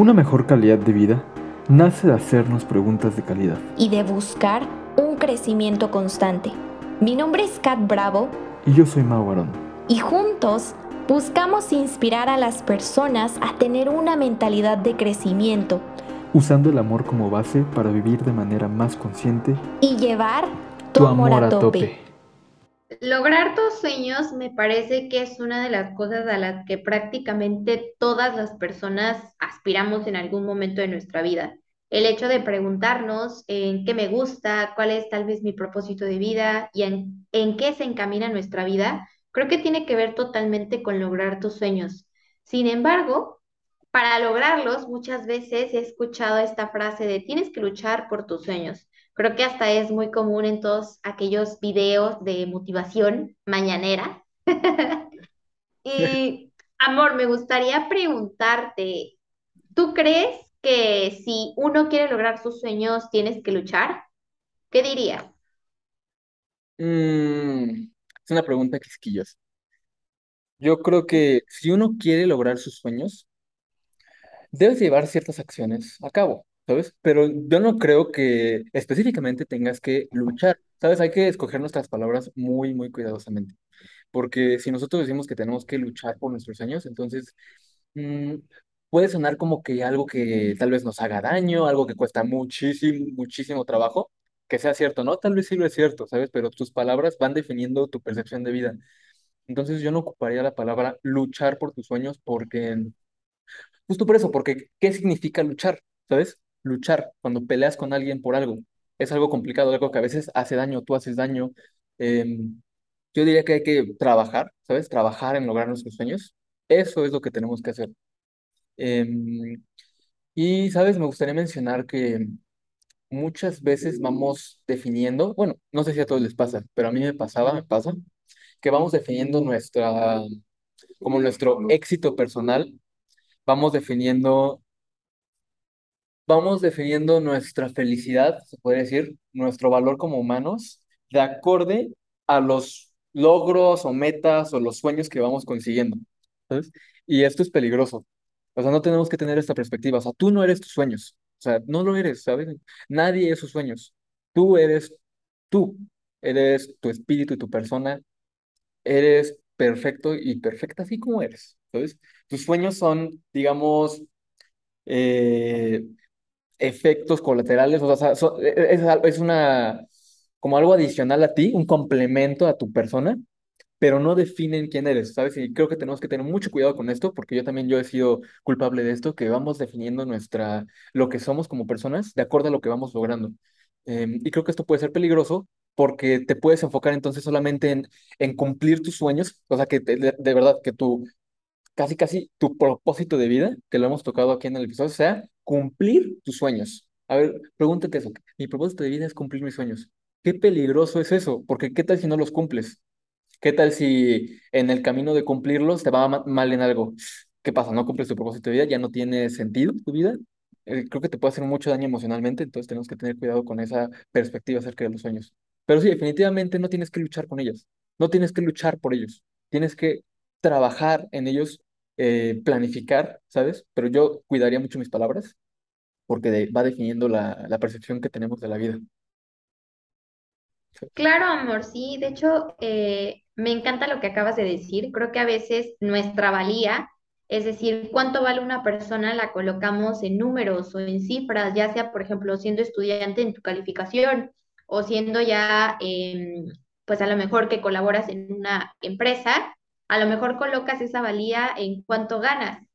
Una mejor calidad de vida nace de hacernos preguntas de calidad. y de buscar un crecimiento constante. Mi nombre es Kat Bravo Y yo soy Mau Arón. y juntos buscamos inspirar a las personas a tener una mentalidad de crecimiento usando el amor como base para vivir de manera más consciente y llevar tu, amor, a tope. Lograr tus sueños me parece que es una de las cosas a las que prácticamente todas las personas aspiramos en algún momento de nuestra vida. El hecho de preguntarnos en qué me gusta, cuál es tal vez mi propósito de vida y en, en qué se encamina nuestra vida, creo que tiene que ver totalmente con lograr tus sueños. Sin embargo, para lograrlos, muchas veces he escuchado esta frase de tienes que luchar por tus sueños. Creo que hasta es muy común en todos aquellos videos de motivación mañanera. Y, amor, me gustaría preguntarte, ¿tú crees que si uno quiere lograr sus sueños tienes que luchar? ¿Qué dirías? Mm, es una pregunta quisquillosa. Yo creo que si uno quiere lograr sus sueños, debes llevar ciertas acciones a cabo, ¿sabes? Pero yo no creo que específicamente tengas que luchar, ¿sabes? Hay que escoger nuestras palabras muy, muy cuidadosamente. Porque si nosotros decimos que tenemos que luchar por nuestros sueños, entonces mm, puede sonar como que algo que tal vez nos haga daño, algo que cuesta muchísimo, muchísimo trabajo, que sea cierto, ¿no? Tal vez sí lo es cierto, ¿sabes? Pero tus palabras van definiendo tu percepción de vida. Entonces yo no ocuparía la palabra luchar por tus sueños porque, justo por eso, porque ¿qué significa luchar? ¿Sabes? Luchar, cuando peleas con alguien por algo, es algo complicado, algo que a veces hace daño, tú haces daño. em, yo diría que hay que trabajar, ¿sabes? Trabajar en lograr nuestros sueños. Eso es lo que tenemos que hacer. Em, y, ¿sabes? Me gustaría mencionar que muchas veces vamos definiendo, bueno, no sé si a todos les pasa, pero a mí me pasaba, me pasa, que vamos definiendo nuestra, como nuestro éxito personal, vamos definiendo, vamos definiendo nuestra felicidad, se puede decir, nuestro valor como humanos, de acorde a los logros o metas o los sueños que vamos consiguiendo, ¿sabes? Y esto es peligroso. O sea, no tenemos que tener esta perspectiva. O sea, tú no eres tus sueños. O sea, no lo eres, ¿sabes? Nadie es sus sueños. Tú eres tú. Eres tu espíritu y tu persona. Eres perfecto y perfecta así como eres, ¿sabes? Tus sueños son, digamos, eh, efectos colaterales, o sea, so- e- e, es, es una, como algo adicional a ti, un complemento a tu persona, pero no definen quién eres, ¿sabes? Y creo que tenemos que tener mucho cuidado con esto, porque yo también yo he sido culpable de esto, que vamos definiendo nuestra, lo que somos como personas de acuerdo a lo que vamos logrando. Em, y creo que esto puede ser peligroso porque te puedes enfocar entonces solamente en, en cumplir tus sueños, o sea, que te- de, de verdad, que tu, casi, casi tu propósito de vida, que lo hemos tocado aquí en el episodio, sea cumplir tus sueños. A ver, pregúntate eso. Mi propósito de vida es cumplir mis sueños. ¿Qué peligroso es eso? Porque ¿qué tal si no los cumples? ¿Qué tal si en el camino de cumplirlos te va ma- mal en algo? ¿Qué pasa? ¿No cumples tu propósito de vida? ¿Ya no tiene sentido tu vida? Eh, creo que te puede hacer mucho daño emocionalmente, entonces tenemos que tener cuidado con esa perspectiva acerca de los sueños. Pero sí, definitivamente no tienes que luchar con ellos, no tienes que luchar por ellos, tienes que trabajar en ellos, eh, planificar, ¿sabes? Pero yo cuidaría mucho mis palabras porque va definiendo la, la percepción que tenemos de la vida. Claro, amor, sí. De hecho, eh, me encanta lo que acabas de decir. Creo que a veces nuestra valía, es decir, cuánto vale una persona, la colocamos en números o en cifras, ya sea, por ejemplo, siendo estudiante en tu calificación o siendo ya, em, pues a lo mejor que colaboras en una empresa, a lo mejor colocas esa valía en cuánto ganas.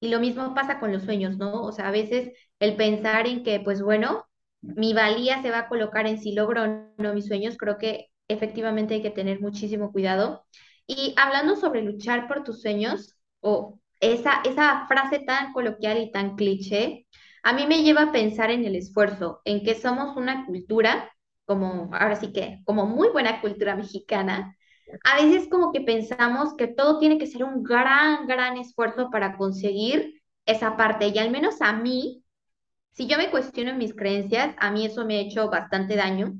Y lo mismo pasa con los sueños, ¿no? O sea, a veces el pensar en que, pues bueno, mi valía se va a colocar en si logro o no mis sueños, creo que efectivamente hay que tener muchísimo cuidado. Y hablando sobre luchar por tus sueños, o esa, esa frase tan coloquial y tan cliché, a mí me lleva a pensar en el esfuerzo, en que somos una cultura, como ahora sí que, como muy buena cultura mexicana a veces como que pensamos que todo tiene que ser un gran, gran esfuerzo para conseguir esa parte. Y al menos a mí, si yo me cuestiono mis creencias, a mí eso me ha hecho bastante daño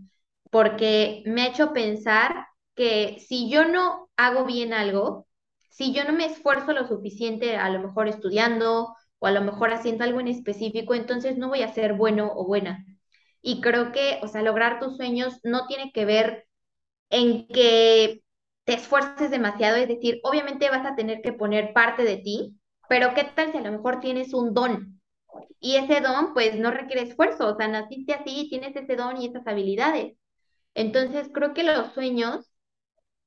porque me ha hecho pensar que si yo no hago bien algo, si yo no me esfuerzo lo suficiente, a lo mejor estudiando o a lo mejor haciendo algo en específico, entonces no voy a ser bueno o buena. Y creo que, o sea, lograr tus sueños no tiene que ver en que te esfuerces demasiado, es decir, obviamente vas a tener que poner parte de ti, pero ¿qué tal si a lo mejor tienes un don? Y ese don, pues, no requiere esfuerzo, o sea, naciste así, tienes ese don y esas habilidades. Entonces, creo que los sueños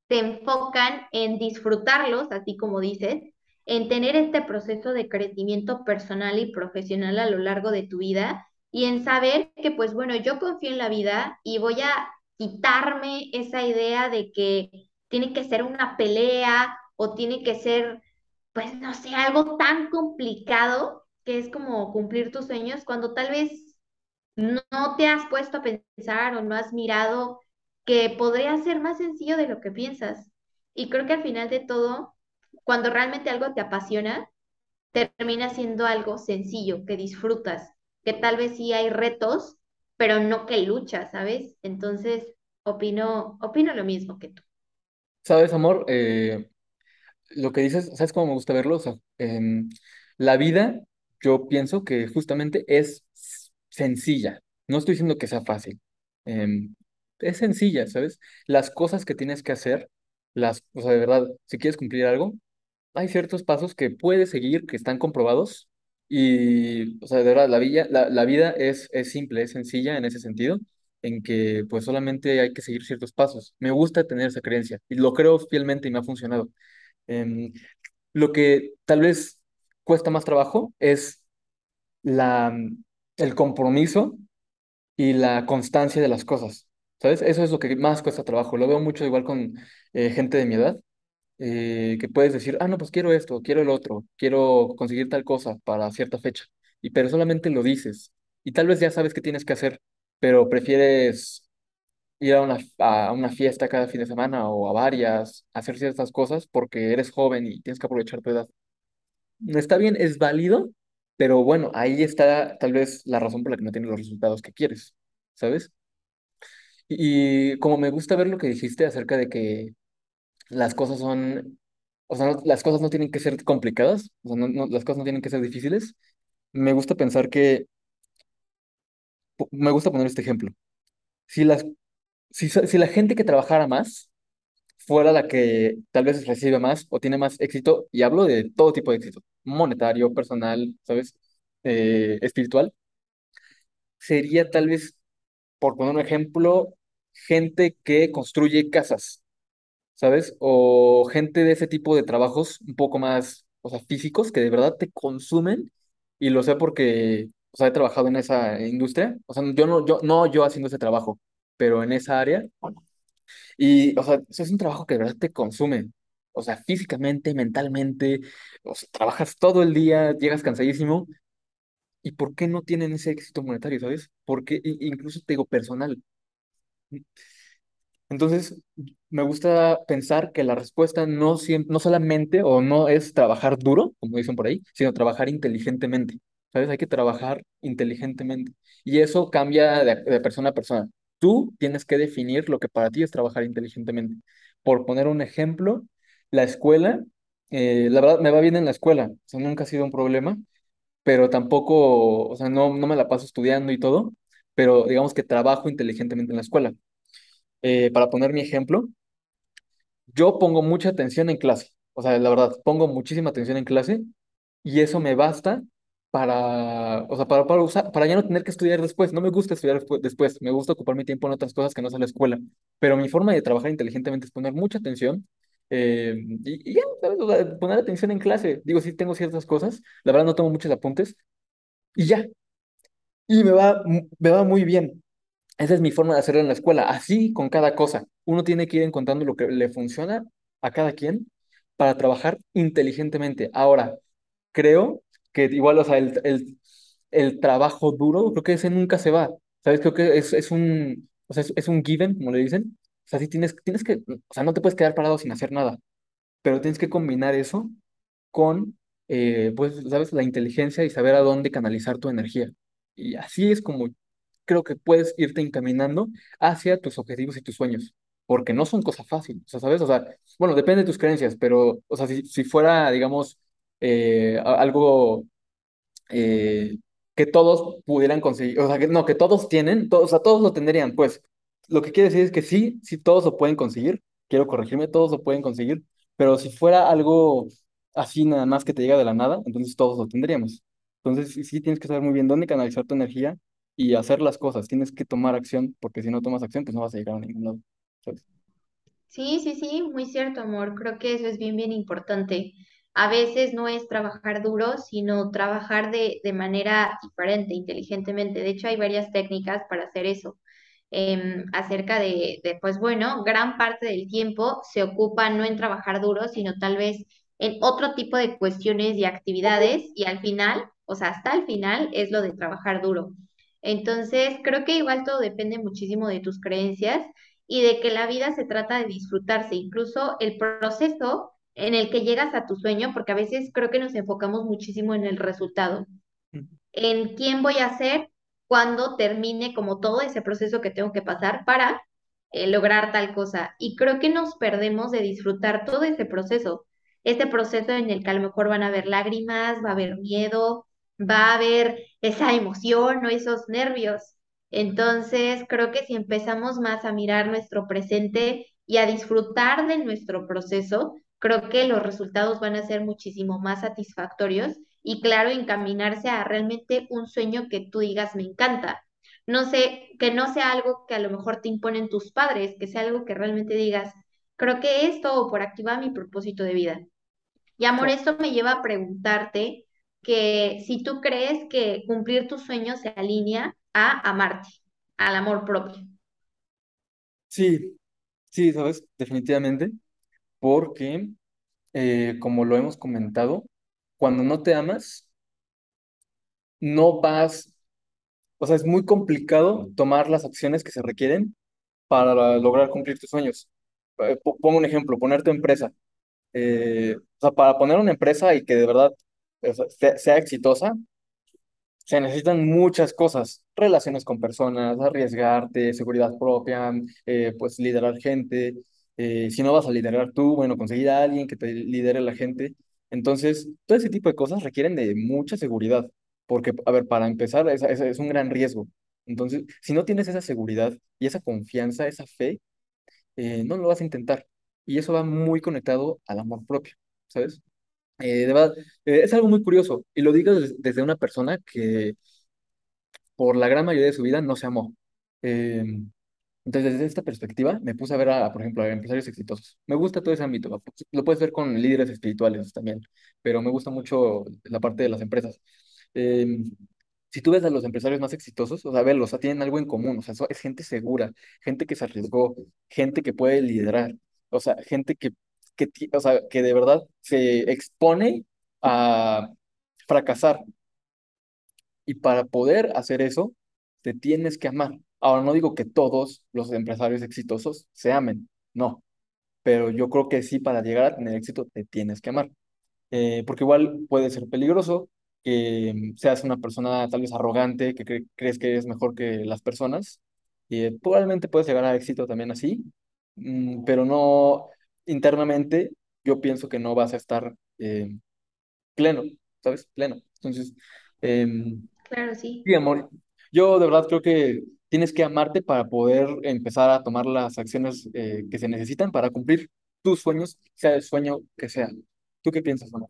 se enfocan en disfrutarlos, así como dices, en tener este proceso de crecimiento personal y profesional a lo largo de tu vida y en saber que, pues bueno, yo confío en la vida y voy a quitarme esa idea de que tiene que ser una pelea o tiene que ser, pues no sé, algo tan complicado que es como cumplir tus sueños cuando tal vez no te has puesto a pensar o no has mirado que podría ser más sencillo de lo que piensas. Y creo que al final de todo, cuando realmente algo te apasiona, termina siendo algo sencillo, que disfrutas, que tal vez sí hay retos, pero no que luchas, ¿sabes? Entonces, opino, opino lo mismo que tú. ¿Sabes, amor? Eh, lo que dices, ¿sabes cómo me gusta verlo? O sea, em, la vida, yo pienso que justamente es sencilla. No estoy diciendo que sea fácil. Em, es sencilla, ¿sabes? Las cosas que tienes que hacer, las, o sea, de verdad, si quieres cumplir algo, hay ciertos pasos que puedes seguir, que están comprobados, y, o sea, de verdad, la vida, la, la vida es, es simple, es sencilla en ese sentido, en que pues solamente hay que seguir ciertos pasos. Me gusta tener esa creencia, y lo creo fielmente y me ha funcionado. Em, lo que tal vez cuesta más trabajo es la, el compromiso y la constancia de las cosas. ¿Sabes? Eso es lo que más cuesta trabajo. Lo veo mucho igual con eh, gente de mi edad, eh, que puedes decir, ah, no, pues quiero esto, quiero el otro, quiero conseguir tal cosa para cierta fecha. Y pero solamente lo dices. Y tal vez ya sabes qué tienes que hacer, pero prefieres ir a una, a una fiesta cada fin de semana o a varias, hacer ciertas cosas porque eres joven y tienes que aprovechar tu edad. Está bien, es válido, pero bueno, ahí está tal vez la razón por la que no tienes los resultados que quieres, ¿sabes? Y como me gusta ver lo que dijiste acerca de que las cosas son, o sea, no- las cosas no tienen que ser complicadas, o sea, no- no- las cosas no tienen que ser difíciles, me gusta pensar que, me gusta poner este ejemplo. Si las, si, si la gente que trabajara más fuera la que tal vez recibe más o tiene más éxito, y hablo de todo tipo de éxito, monetario, personal, ¿sabes? Eh, espiritual, sería tal vez, por poner un ejemplo, gente que construye casas ¿sabes? O gente de ese tipo de trabajos un poco más, o sea, físicos que de verdad te consumen y lo sé porque, o sea, he trabajado en esa industria, o sea, yo no, yo, no yo haciendo ese trabajo, pero en esa área y, o sea, eso es un trabajo que de verdad te consume, o sea, físicamente, mentalmente, o sea, trabajas todo el día, llegas cansadísimo. ¿Y por qué no tienen ese éxito monetario, sabes? Porque incluso te digo personal. Entonces, me gusta pensar que la respuesta no, no solamente o no es trabajar duro, como dicen por ahí, sino trabajar inteligentemente. ¿Sabes? Hay que trabajar inteligentemente. Y eso cambia de, de persona a persona. Tú tienes que definir lo que para ti es trabajar inteligentemente. Por poner un ejemplo, la escuela, eh, la verdad me va bien en la escuela, o sea, nunca ha sido un problema, pero tampoco, o sea, no, no me la paso estudiando y todo, pero digamos que trabajo inteligentemente en la escuela. Eh, para poner mi ejemplo, yo pongo mucha atención en clase, o sea, la verdad, pongo muchísima atención en clase y eso me basta para, o sea, para, para, usar, para ya no tener que estudiar después. No me gusta estudiar despu- después, me gusta ocupar mi tiempo en otras cosas que no son la escuela, pero mi forma de trabajar inteligentemente es poner mucha atención eh, y, ya, ¿sabes? O sea, poner atención en clase. Digo, sí tengo ciertas cosas, la verdad no tomo muchos apuntes y ya, y me va, me va muy bien. Esa es mi forma de hacerlo en la escuela, así con cada cosa. Uno tiene que ir encontrando lo que le funciona a cada quien para trabajar inteligentemente. Ahora, creo que igual, o sea, el, el, el trabajo duro, creo que ese nunca se va. ¿Sabes? Creo que es, es un, o sea, es, es un given, como le dicen. O sea, sí tienes, tienes que, o sea, no te puedes quedar parado sin hacer nada, pero tienes que combinar eso con, eh, pues, ¿sabes? La inteligencia y saber a dónde canalizar tu energía. Y así es como creo que puedes irte encaminando hacia tus objetivos y tus sueños, porque no son cosas fáciles, o sea, ¿sabes? O sea, bueno, depende de tus creencias, pero, o sea, si, si fuera, digamos, eh, algo eh, que todos pudieran conseguir, o sea, que no, que todos tienen, todos, o sea, todos lo tendrían, pues. Lo que quiere decir es que sí, sí todos lo pueden conseguir, quiero corregirme, todos lo pueden conseguir, pero si fuera algo así nada más que te llega de la nada, entonces todos lo tendríamos. Entonces sí, tienes que saber muy bien dónde canalizar tu energía y hacer las cosas, tienes que tomar acción, porque si no tomas acción, pues no vas a llegar a ningún lado. Sí, sí, sí, muy cierto, amor. Creo que eso es bien, bien importante. A veces no es trabajar duro, sino trabajar de, de manera diferente, inteligentemente. De hecho, hay varias técnicas para hacer eso. Em, acerca de, de, pues bueno, gran parte del tiempo se ocupa no en trabajar duro, sino tal vez en otro tipo de cuestiones y actividades y al final, o sea, hasta el final es lo de trabajar duro. Entonces, creo que igual todo depende muchísimo de tus creencias y de que la vida se trata de disfrutarse, incluso el proceso en el que llegas a tu sueño, porque a veces creo que nos enfocamos muchísimo en el resultado, en quién voy a ser cuando termine como todo ese proceso que tengo que pasar para eh, lograr tal cosa. Y creo que nos perdemos de disfrutar todo ese proceso, este proceso en el que a lo mejor van a haber lágrimas, va a haber miedo, va a haber esa emoción o esos nervios. Entonces, creo que si empezamos más a mirar nuestro presente y a disfrutar de nuestro proceso, creo que los resultados van a ser muchísimo más satisfactorios y claro, encaminarse a realmente un sueño que tú digas me encanta. No sé, que no sea algo que a lo mejor te imponen tus padres, que sea algo que realmente digas, creo que esto o por aquí va mi propósito de vida. Y amor, esto me lleva a preguntarte que si tú crees que cumplir tus sueños se alinea a amarte, al amor propio. Sí, sí, sabes, definitivamente, porque eh, como lo hemos comentado, cuando no te amas, no vas, o sea, es muy complicado tomar las acciones que se requieren para lograr cumplir tus sueños. Eh, po- Pongo un ejemplo, poner tu empresa. Eh, o sea, para poner una empresa y que de verdad sea, sea, sea exitosa, se necesitan muchas cosas, relaciones con personas, arriesgarte, seguridad propia, eh, pues liderar gente. Eh, si no vas a liderar tú, bueno, conseguir a alguien que te lidere la gente. Entonces, todo ese tipo de cosas requieren de mucha seguridad, porque, a ver, para empezar, es, es, es un gran riesgo. Entonces, si no tienes esa seguridad y esa confianza, esa fe, eh, no lo vas a intentar. Y eso va muy conectado al amor propio, ¿sabes? Eh, de verdad, eh, es algo muy curioso, y lo digo des- desde una persona que por la gran mayoría de su vida no se amó. Entonces, desde esta perspectiva, me puse a ver, a, por ejemplo, a empresarios exitosos. Me gusta todo ese ámbito, lo puedes ver con líderes espirituales también, pero me gusta mucho la parte de las empresas. Eh, si tú ves a los empresarios más exitosos, o sea, verlos, o sea, tienen algo en común, o sea, es gente segura, gente que se arriesgó, gente que puede liderar, o sea, gente que, que, o sea, que de verdad se expone a fracasar y para poder hacer eso, te tienes que amar. Ahora, no digo que todos los empresarios exitosos se amen, no, pero yo creo que sí, para llegar a tener éxito, te tienes que amar. Eh, porque igual puede ser peligroso que mm, seas una persona tal vez arrogante, que cre- crees que eres mejor que las personas, y eh, probablemente puedes llegar a éxito también así, mm, pero no internamente, yo pienso que no vas a estar eh, pleno, ¿sabes? Pleno. Entonces, em, Claro, sí. Sí, amor. Yo de verdad creo que tienes que amarte para poder empezar a tomar las acciones eh, que se necesitan para cumplir tus sueños, sea el sueño que sea. ¿Tú qué piensas, amor?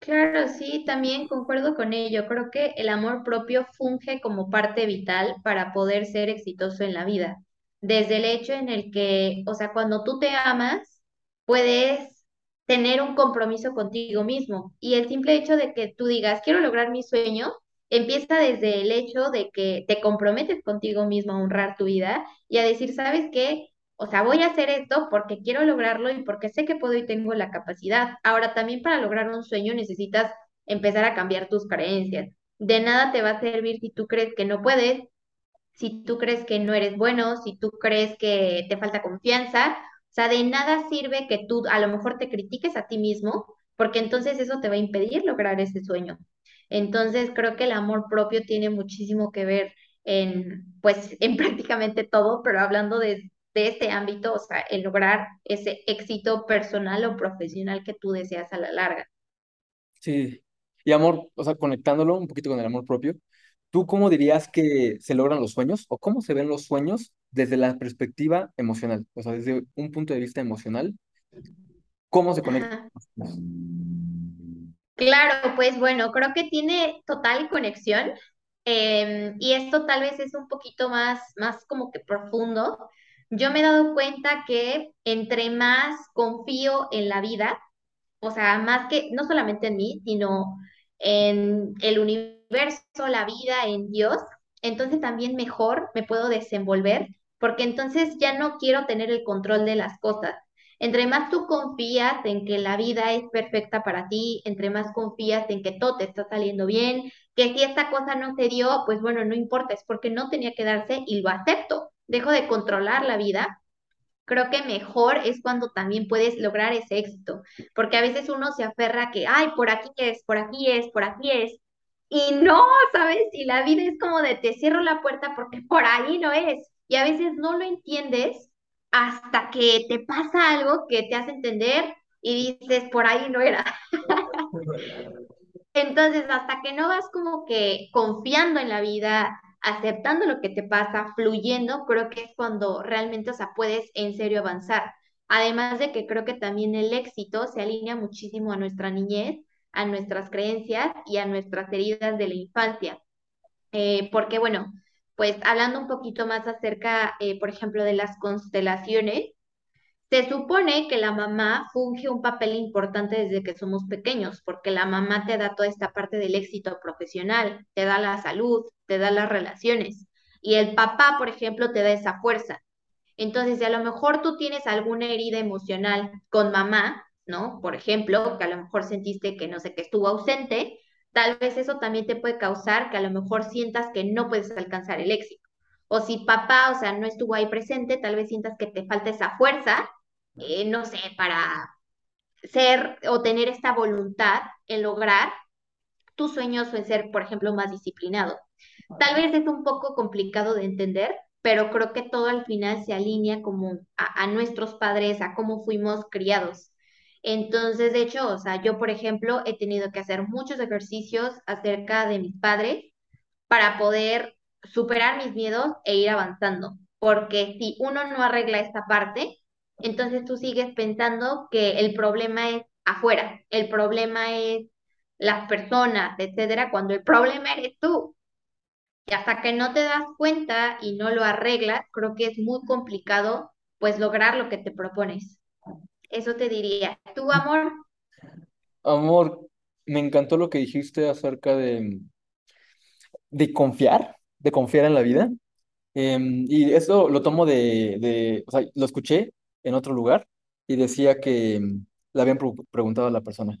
Claro, sí, también concuerdo con ello. Creo que el amor propio funge como parte vital para poder ser exitoso en la vida. Desde el hecho en el que, o sea, cuando tú te amas, puedes tener un compromiso contigo mismo. Y el simple hecho de que tú digas, quiero lograr mi sueño, empieza desde el hecho de que te comprometes contigo mismo a honrar tu vida y a decir, ¿sabes qué? O sea, voy a hacer esto porque quiero lograrlo y porque sé que puedo y tengo la capacidad. Ahora, también para lograr un sueño necesitas empezar a cambiar tus creencias. De nada te va a servir si tú crees que no puedes, si tú crees que no eres bueno, si tú crees que te falta confianza. O sea, de nada sirve que tú a lo mejor te critiques a ti mismo, porque entonces eso te va a impedir lograr ese sueño. Entonces, creo que el amor propio tiene muchísimo que ver en, pues, en prácticamente todo, pero hablando de, de este ámbito, o sea, en lograr ese éxito personal o profesional que tú deseas a la larga. Sí, Y amor, o sea, conectándolo un poquito con el amor propio, ¿tú cómo dirías que se logran los sueños o cómo se ven los sueños desde la perspectiva emocional? O sea, desde un punto de vista emocional, ¿cómo se conectan Ajá. Claro, pues bueno, creo que tiene total conexión em, y esto tal vez es un poquito más, más como que profundo. Yo me he dado cuenta que entre más confío en la vida, o sea, más que no solamente en mí, sino en el universo, la vida, en Dios, entonces también mejor me puedo desenvolver, porque entonces ya no quiero tener el control de las cosas. Entre más tú confías en que la vida es perfecta para ti, entre más confías en que todo te está saliendo bien, que si esta cosa no se dio, pues bueno, no importa, es porque no tenía que darse y lo acepto. Dejo de controlar la vida creo que mejor es cuando también puedes lograr ese éxito, porque a veces uno se aferra a que, ay, por aquí es, por aquí es, por aquí es, y no, ¿sabes? Y la vida es como de te cierro la puerta porque por ahí no es, y a veces no lo entiendes hasta que te pasa algo que te hace entender y dices, por ahí no era. Entonces, hasta que no vas como que confiando en la vida, aceptando lo que te pasa, fluyendo, creo que es cuando realmente, o sea, puedes en serio avanzar. Además de que creo que también el éxito se alinea muchísimo a nuestra niñez, a nuestras creencias y a nuestras heridas de la infancia. Eh, porque, bueno, pues hablando un poquito más acerca, eh, por ejemplo, de las constelaciones, se supone que la mamá funge un papel importante desde que somos pequeños, porque la mamá te da toda esta parte del éxito profesional, te da la salud, te da las relaciones. Y el papá, por ejemplo, te da esa fuerza. Entonces, si a lo mejor tú tienes alguna herida emocional con mamá, ¿no? Por ejemplo, que a lo mejor sentiste que no sé, que estuvo ausente, tal vez eso también te puede causar que a lo mejor sientas que no puedes alcanzar el éxito. O si papá, o sea, no estuvo ahí presente, tal vez sientas que te falta esa fuerza, eh, no sé, para ser o tener esta voluntad en lograr tus sueños o en ser, por ejemplo, más disciplinado. Tal vez es un poco complicado de entender, pero creo que todo al final se alinea como a, a nuestros padres, a cómo fuimos criados. Entonces, de hecho, o sea, yo, por ejemplo, he tenido que hacer muchos ejercicios acerca de mis padres para poder superar mis miedos e ir avanzando. Porque si uno no arregla esta parte, entonces tú sigues pensando que el problema es afuera, el problema es las personas, etcétera, cuando el problema eres tú. Y hasta que no te das cuenta y no lo arreglas, creo que es muy complicado pues lograr lo que te propones. Eso te diría. ¿Tu amor? Amor, me encantó lo que dijiste acerca de, de confiar, de confiar en la vida. Em, y eso lo tomo de, de, o sea, lo escuché en otro lugar y decía que em, le habían pre- preguntado a la persona.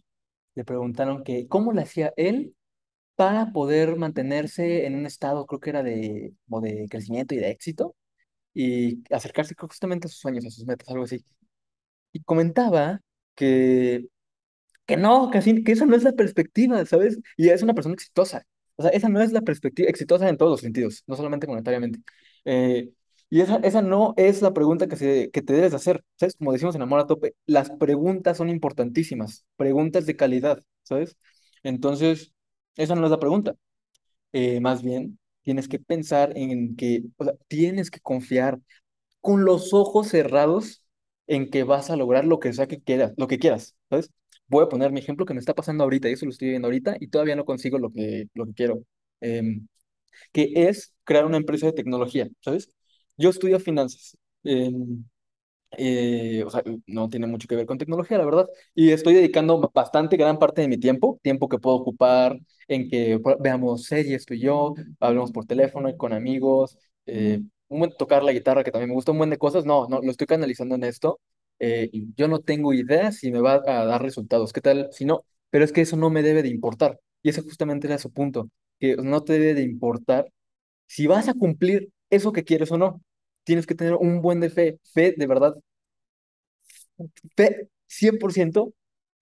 Le preguntaron que cómo le hacía él para poder mantenerse en un estado, creo que era de, de crecimiento y de éxito, y acercarse justamente a sus sueños, a sus metas, algo así. Y comentaba que que no, que, así- que esa no es la perspectiva, ¿sabes? Y es una persona exitosa. O sea, esa no es la perspectiva, exitosa en todos los sentidos, no solamente monetariamente. Eh, y esa, esa no es la pregunta que, se, que te debes hacer, ¿sabes? Como decimos en Amor a Tope, las preguntas son importantísimas, preguntas de calidad, ¿sabes? Entonces, esa no es la pregunta. Eh, más bien, tienes que pensar en que, o sea, tienes que confiar con los ojos cerrados en que vas a lograr lo que sea que quieras, lo que quieras, ¿sabes? Voy a poner mi ejemplo que me está pasando ahorita, y eso lo estoy viendo ahorita, y todavía no consigo lo que, lo que quiero, em, que es crear una empresa de tecnología, ¿sabes? Yo estudio finanzas, em, eh, o sea, no tiene mucho que ver con tecnología, la verdad. Y estoy dedicando bastante, gran parte de mi tiempo, tiempo que puedo ocupar en que veamos series tú y yo, hablemos por teléfono y con amigos, eh, un buen tocar la guitarra, que también me gusta un buen de cosas. No, no, lo estoy canalizando en esto. eh, yo no tengo idea si me va a dar resultados. ¿Qué tal? Si no, pero es que eso no me debe de importar. Y ese justamente era su punto, que no te debe de importar si vas a cumplir eso que quieres o no. Tienes que tener un buen de fe, fe de verdad fe 100%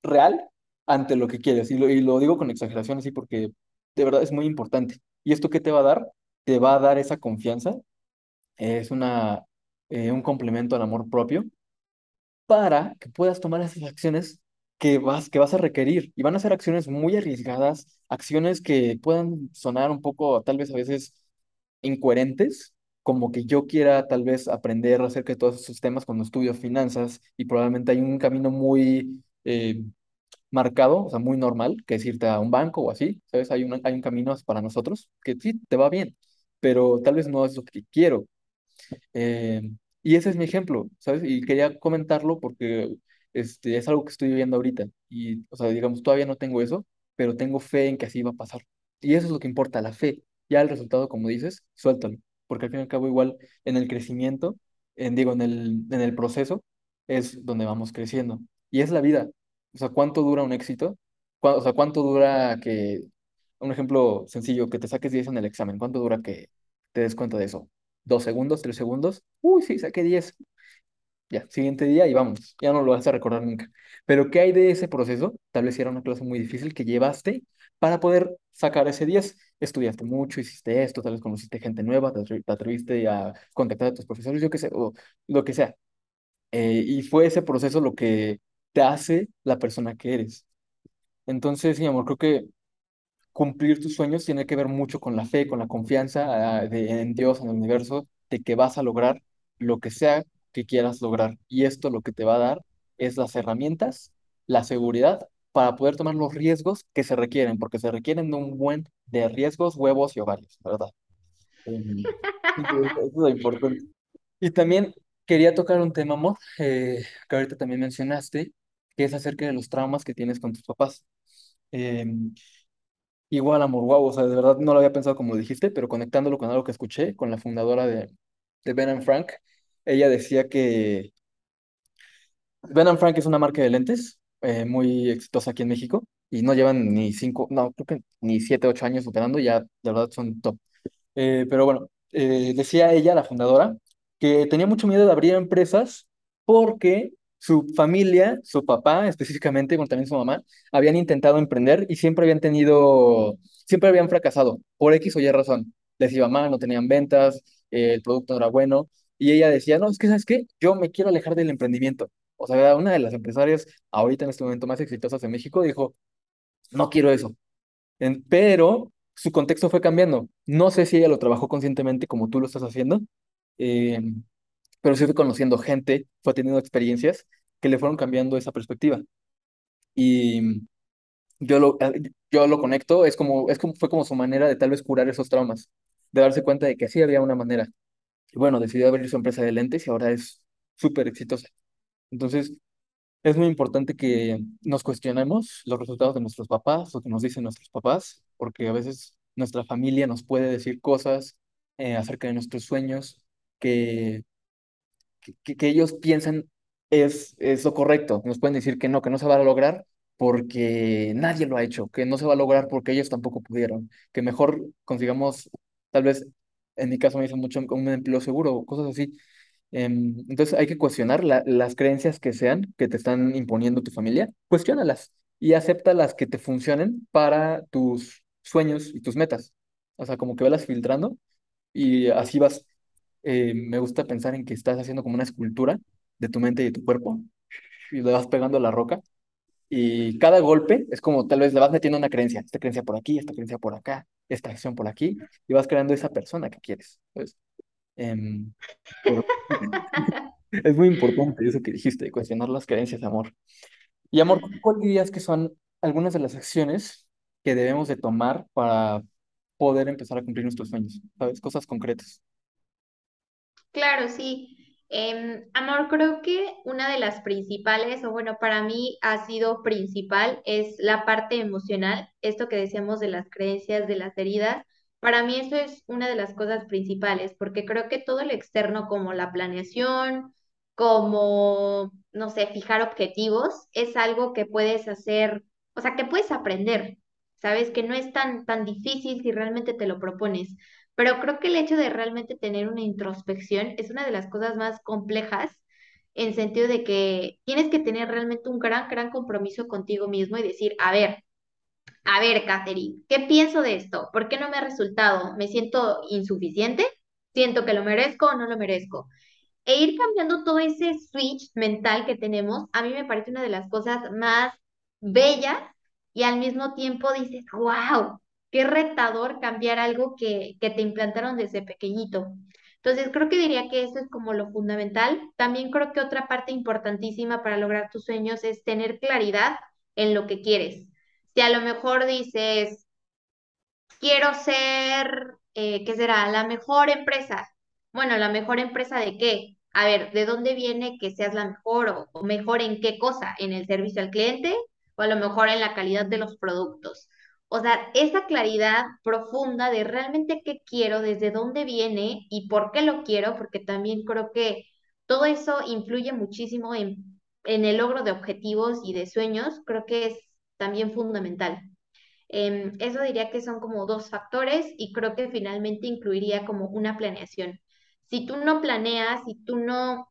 real ante lo que quieres. Y lo, y lo digo con exageración así porque de verdad es muy importante. ¿Y esto qué te va a dar? Te va a dar esa confianza. Es una, eh, un complemento al amor propio para que puedas tomar esas acciones que vas, que vas a requerir y van a ser acciones muy arriesgadas, acciones que puedan sonar un poco, tal vez a veces incoherentes, como que yo quiera tal vez aprender acerca de todos esos temas cuando estudio finanzas y probablemente hay un camino muy eh, marcado, o sea, muy normal, que es irte a un banco o así, ¿sabes? Hay un, hay un camino para nosotros que sí, te va bien, pero tal vez no es lo que quiero. Eh, y ese es mi ejemplo, ¿sabes? Y quería comentarlo porque este, es algo que estoy viviendo ahorita. Y, o sea, digamos, todavía no tengo eso, pero tengo fe en que así va a pasar. Y eso es lo que importa, la fe. Ya el resultado, como dices, suéltalo. Porque al fin y al cabo, igual en el crecimiento, en, digo, en el, en el proceso, es donde vamos creciendo. Y es la vida. O sea, ¿cuánto dura un éxito? ¿Cuá- O sea, ¿cuánto dura que, un ejemplo sencillo, que te saques 10 en el examen? ¿Cuánto dura que te des cuenta de eso? ¿Dos segundos? ¿Tres segundos? Uy, sí, saqué 10. Ya, siguiente día y vamos, ya no lo vas a recordar nunca. Pero ¿qué hay de ese proceso? Tal vez era una clase muy difícil que llevaste para poder sacar ese 10. Estudiaste mucho, hiciste esto, tal vez conociste gente nueva, te atrev- te atreviste a contactar a tus profesores, yo qué sé, o lo que sea. Eh, y fue ese proceso lo que te hace la persona que eres. Entonces, mi amor, creo que cumplir tus sueños tiene que ver mucho con la fe, con la confianza ah, de- en Dios, en el universo, de que vas a lograr lo que sea que quieras lograr. Y esto lo que te va a dar es las herramientas, la seguridad para poder tomar los riesgos que se requieren, porque se requieren de un buen de riesgos, huevos y ovarios, ¿verdad? Eso es lo importante. Y también quería tocar un tema, amor, eh, que ahorita también mencionaste, que es acerca de los traumas que tienes con tus papás. Em, Igual, amor, wow, o sea, de verdad no lo había pensado como dijiste, pero conectándolo con algo que escuché, con la fundadora de, de Ben and Frank, ella decía que Ben and Frank es una marca de lentes eh, muy exitosa aquí en México y no llevan ni cinco, no, creo que ni siete, ocho años operando, ya de verdad son top. Eh, pero bueno, eh, decía ella, la fundadora, que tenía mucho miedo de abrir empresas porque su familia, su papá específicamente, bueno, también su mamá, habían intentado emprender y siempre habían tenido, siempre habían fracasado por X o Y razón. Les iba mal, no tenían ventas, eh, el producto no era bueno. Y ella decía, no, es que, ¿sabes qué? Yo me quiero alejar del emprendimiento. O sea, una de las empresarias ahorita en este momento más exitosas de México dijo, no quiero eso. En- pero su contexto fue cambiando. No sé si ella lo trabajó conscientemente como tú lo estás haciendo, eh, pero sí fue conociendo gente, fue teniendo experiencias que le fueron cambiando esa perspectiva. Y yo lo, eh, yo lo conecto, es como, es como, fue como su manera de tal vez curar esos traumas, de darse cuenta de que sí había una manera. Y bueno, decidió abrir su empresa de lentes y ahora es súper exitosa. Entonces, es muy importante que nos cuestionemos los resultados de nuestros papás, lo que nos dicen nuestros papás, porque a veces nuestra familia nos puede decir cosas eh, acerca de nuestros sueños que, que, que ellos piensan es, es lo correcto. Nos pueden decir que no, que no se va a lograr porque nadie lo ha hecho, que no se va a lograr porque ellos tampoco pudieron, que mejor consigamos, tal vez, en mi caso me dicen mucho un empleo seguro, cosas así Em, entonces hay que cuestionar la- las creencias que sean que te están imponiendo tu familia, cuestiónalas y acepta las que te funcionen para tus sueños y tus metas. O sea, como que velas filtrando y así vas. Eh, me gusta pensar en que estás haciendo como una escultura de tu mente y de tu cuerpo y le vas pegando a la roca y cada golpe es como tal vez le vas metiendo una creencia, esta creencia por aquí, esta creencia por acá, esta acción por aquí y vas creando esa persona que quieres. ¿sabes? Em, pero Es muy importante eso que dijiste, cuestionar las creencias amor. Y amor, ¿cuál dirías que son algunas de las acciones que debemos de tomar para poder empezar a cumplir nuestros sueños? ¿Sabes? Cosas concretas. Claro, sí. Em, amor, creo que una de las principales, o bueno, para mí ha sido principal, es la parte emocional, esto que decíamos de las creencias, de las heridas. Para mí eso es una de las cosas principales, porque creo que todo lo externo, como la planeación, como, no sé, fijar objetivos, es algo que puedes hacer, o sea, que puedes aprender, ¿sabes? Que no es tan, tan difícil si realmente te lo propones. Pero creo que el hecho de realmente tener una introspección es una de las cosas más complejas en sentido de que tienes que tener realmente un gran, gran compromiso contigo mismo y decir, a ver, a ver, Catherine, ¿qué pienso de esto? ¿Por qué no me ha resultado? ¿Me siento insuficiente? ¿Siento que lo merezco o no lo merezco? E ir cambiando todo ese switch mental que tenemos, a mí me parece una de las cosas más bellas y al mismo tiempo dices, wow, qué retador cambiar algo que, te implantaron desde pequeñito. Entonces, creo que diría que eso es como lo fundamental. También creo que otra parte importantísima para lograr tus sueños es tener claridad en lo que quieres. Si a lo mejor dices, quiero ser, eh, ¿qué será? La mejor empresa. Bueno, ¿la mejor empresa de qué? A ver, ¿de dónde viene que seas la mejor o mejor en qué cosa? ¿En el servicio al cliente o a lo mejor en la calidad de los productos? O sea, esa claridad profunda de realmente qué quiero, desde dónde viene y por qué lo quiero, porque también creo que todo eso influye muchísimo en, en el logro de objetivos y de sueños, creo que es también fundamental. Em, eso diría que son como dos factores y creo que finalmente incluiría como una planeación. Si tú no planeas, si tú no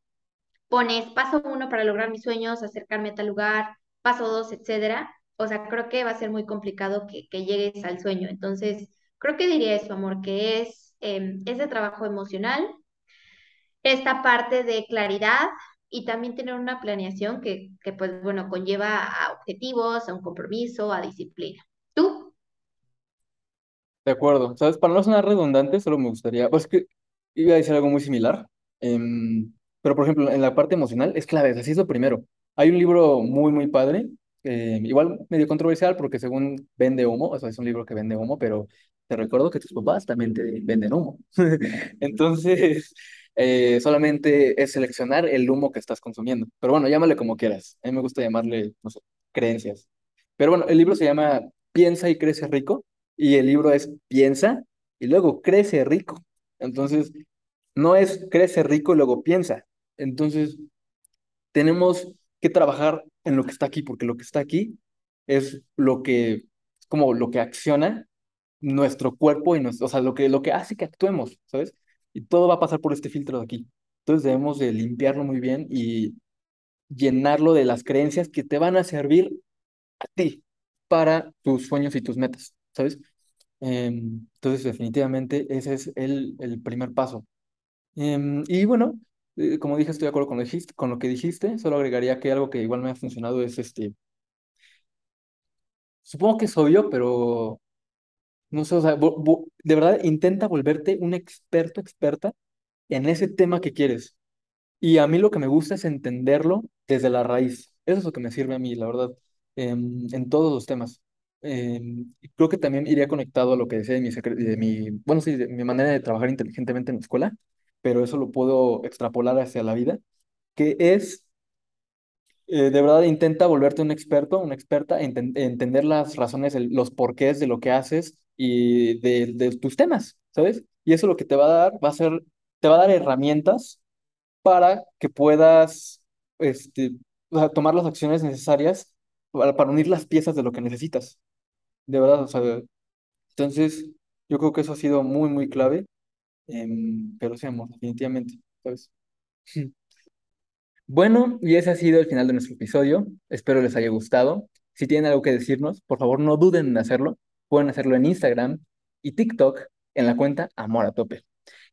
pones paso uno para lograr mis sueños, acercarme a tal lugar, paso dos, etcétera, o sea, creo que va a ser muy complicado que, que llegues al sueño. Entonces, creo que diría eso, amor, que es em, ese trabajo emocional, esta parte de claridad y también tener una planeación que, que pues, bueno, conlleva a objetivos, a un compromiso, a disciplina. ¿Tú? De acuerdo. ¿Sabes? Para no sonar redundante, solo me gustaría, pues que iba a decir algo muy similar, em, pero por ejemplo, en la parte emocional es clave, así es lo primero. Hay un libro muy, muy padre, eh, igual medio controversial porque según vende humo, o sea, es un libro que vende humo, pero te recuerdo que tus papás también te venden humo. Entonces, eh, solamente es seleccionar el humo que estás consumiendo. Pero bueno, llámale como quieras. A mí me gusta llamarle, no sé, creencias. Pero bueno, el libro se llama Piensa y crece rico y el libro es piensa y luego crece rico. Entonces, no es crece rico y luego piensa. Entonces, tenemos que trabajar en lo que está aquí, porque lo que está aquí es lo que, como lo que acciona nuestro cuerpo y nuestro, o sea, lo que, lo que hace que actuemos, ¿sabes? Y todo va a pasar por este filtro de aquí. Entonces debemos de limpiarlo muy bien y llenarlo de las creencias que te van a servir a ti para tus sueños y tus metas, ¿sabes? Em, entonces, definitivamente ese es el, el primer paso. Em, y bueno, eh, como dije, estoy de acuerdo con lo, dijiste, con lo que dijiste, solo agregaría que algo que igual me ha funcionado es este, supongo que es obvio, pero no sé, o sea, de verdad intenta volverte un experto, experta en ese tema que quieres. Y a mí lo que me gusta es entenderlo desde la raíz. Eso es lo que me sirve a mí, la verdad, em, en todos los temas. Em, y creo que también iría conectado a lo que decía de mi, de mi, bueno, sí, de mi manera de trabajar inteligentemente en la escuela, pero eso lo puedo extrapolar hacia la vida, que es, eh, de verdad, intenta volverte un experto, una experta, en enten- entender las razones, el- los porqués de lo que haces y de, de tus temas, ¿sabes? Y eso lo que te va a dar, va a ser, te va a dar herramientas para que puedas este, tomar las acciones necesarias para, para unir las piezas de lo que necesitas. De verdad, o sea, entonces yo creo que eso ha sido muy, muy clave, pero sí, amor, definitivamente, ¿sabes? Bueno, y ese ha sido el final de nuestro episodio. Espero les haya gustado. Si tienen algo que decirnos, por favor no duden en hacerlo. Pueden hacerlo en Instagram y TikTok en la cuenta Amor a Tope.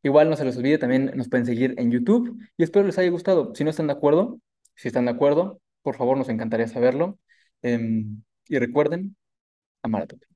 Igual no se les olvide, también nos pueden seguir en YouTube y espero les haya gustado. Si no están de acuerdo, si están de acuerdo, por favor nos encantaría saberlo. Em, y recuerden, Amor a Tope.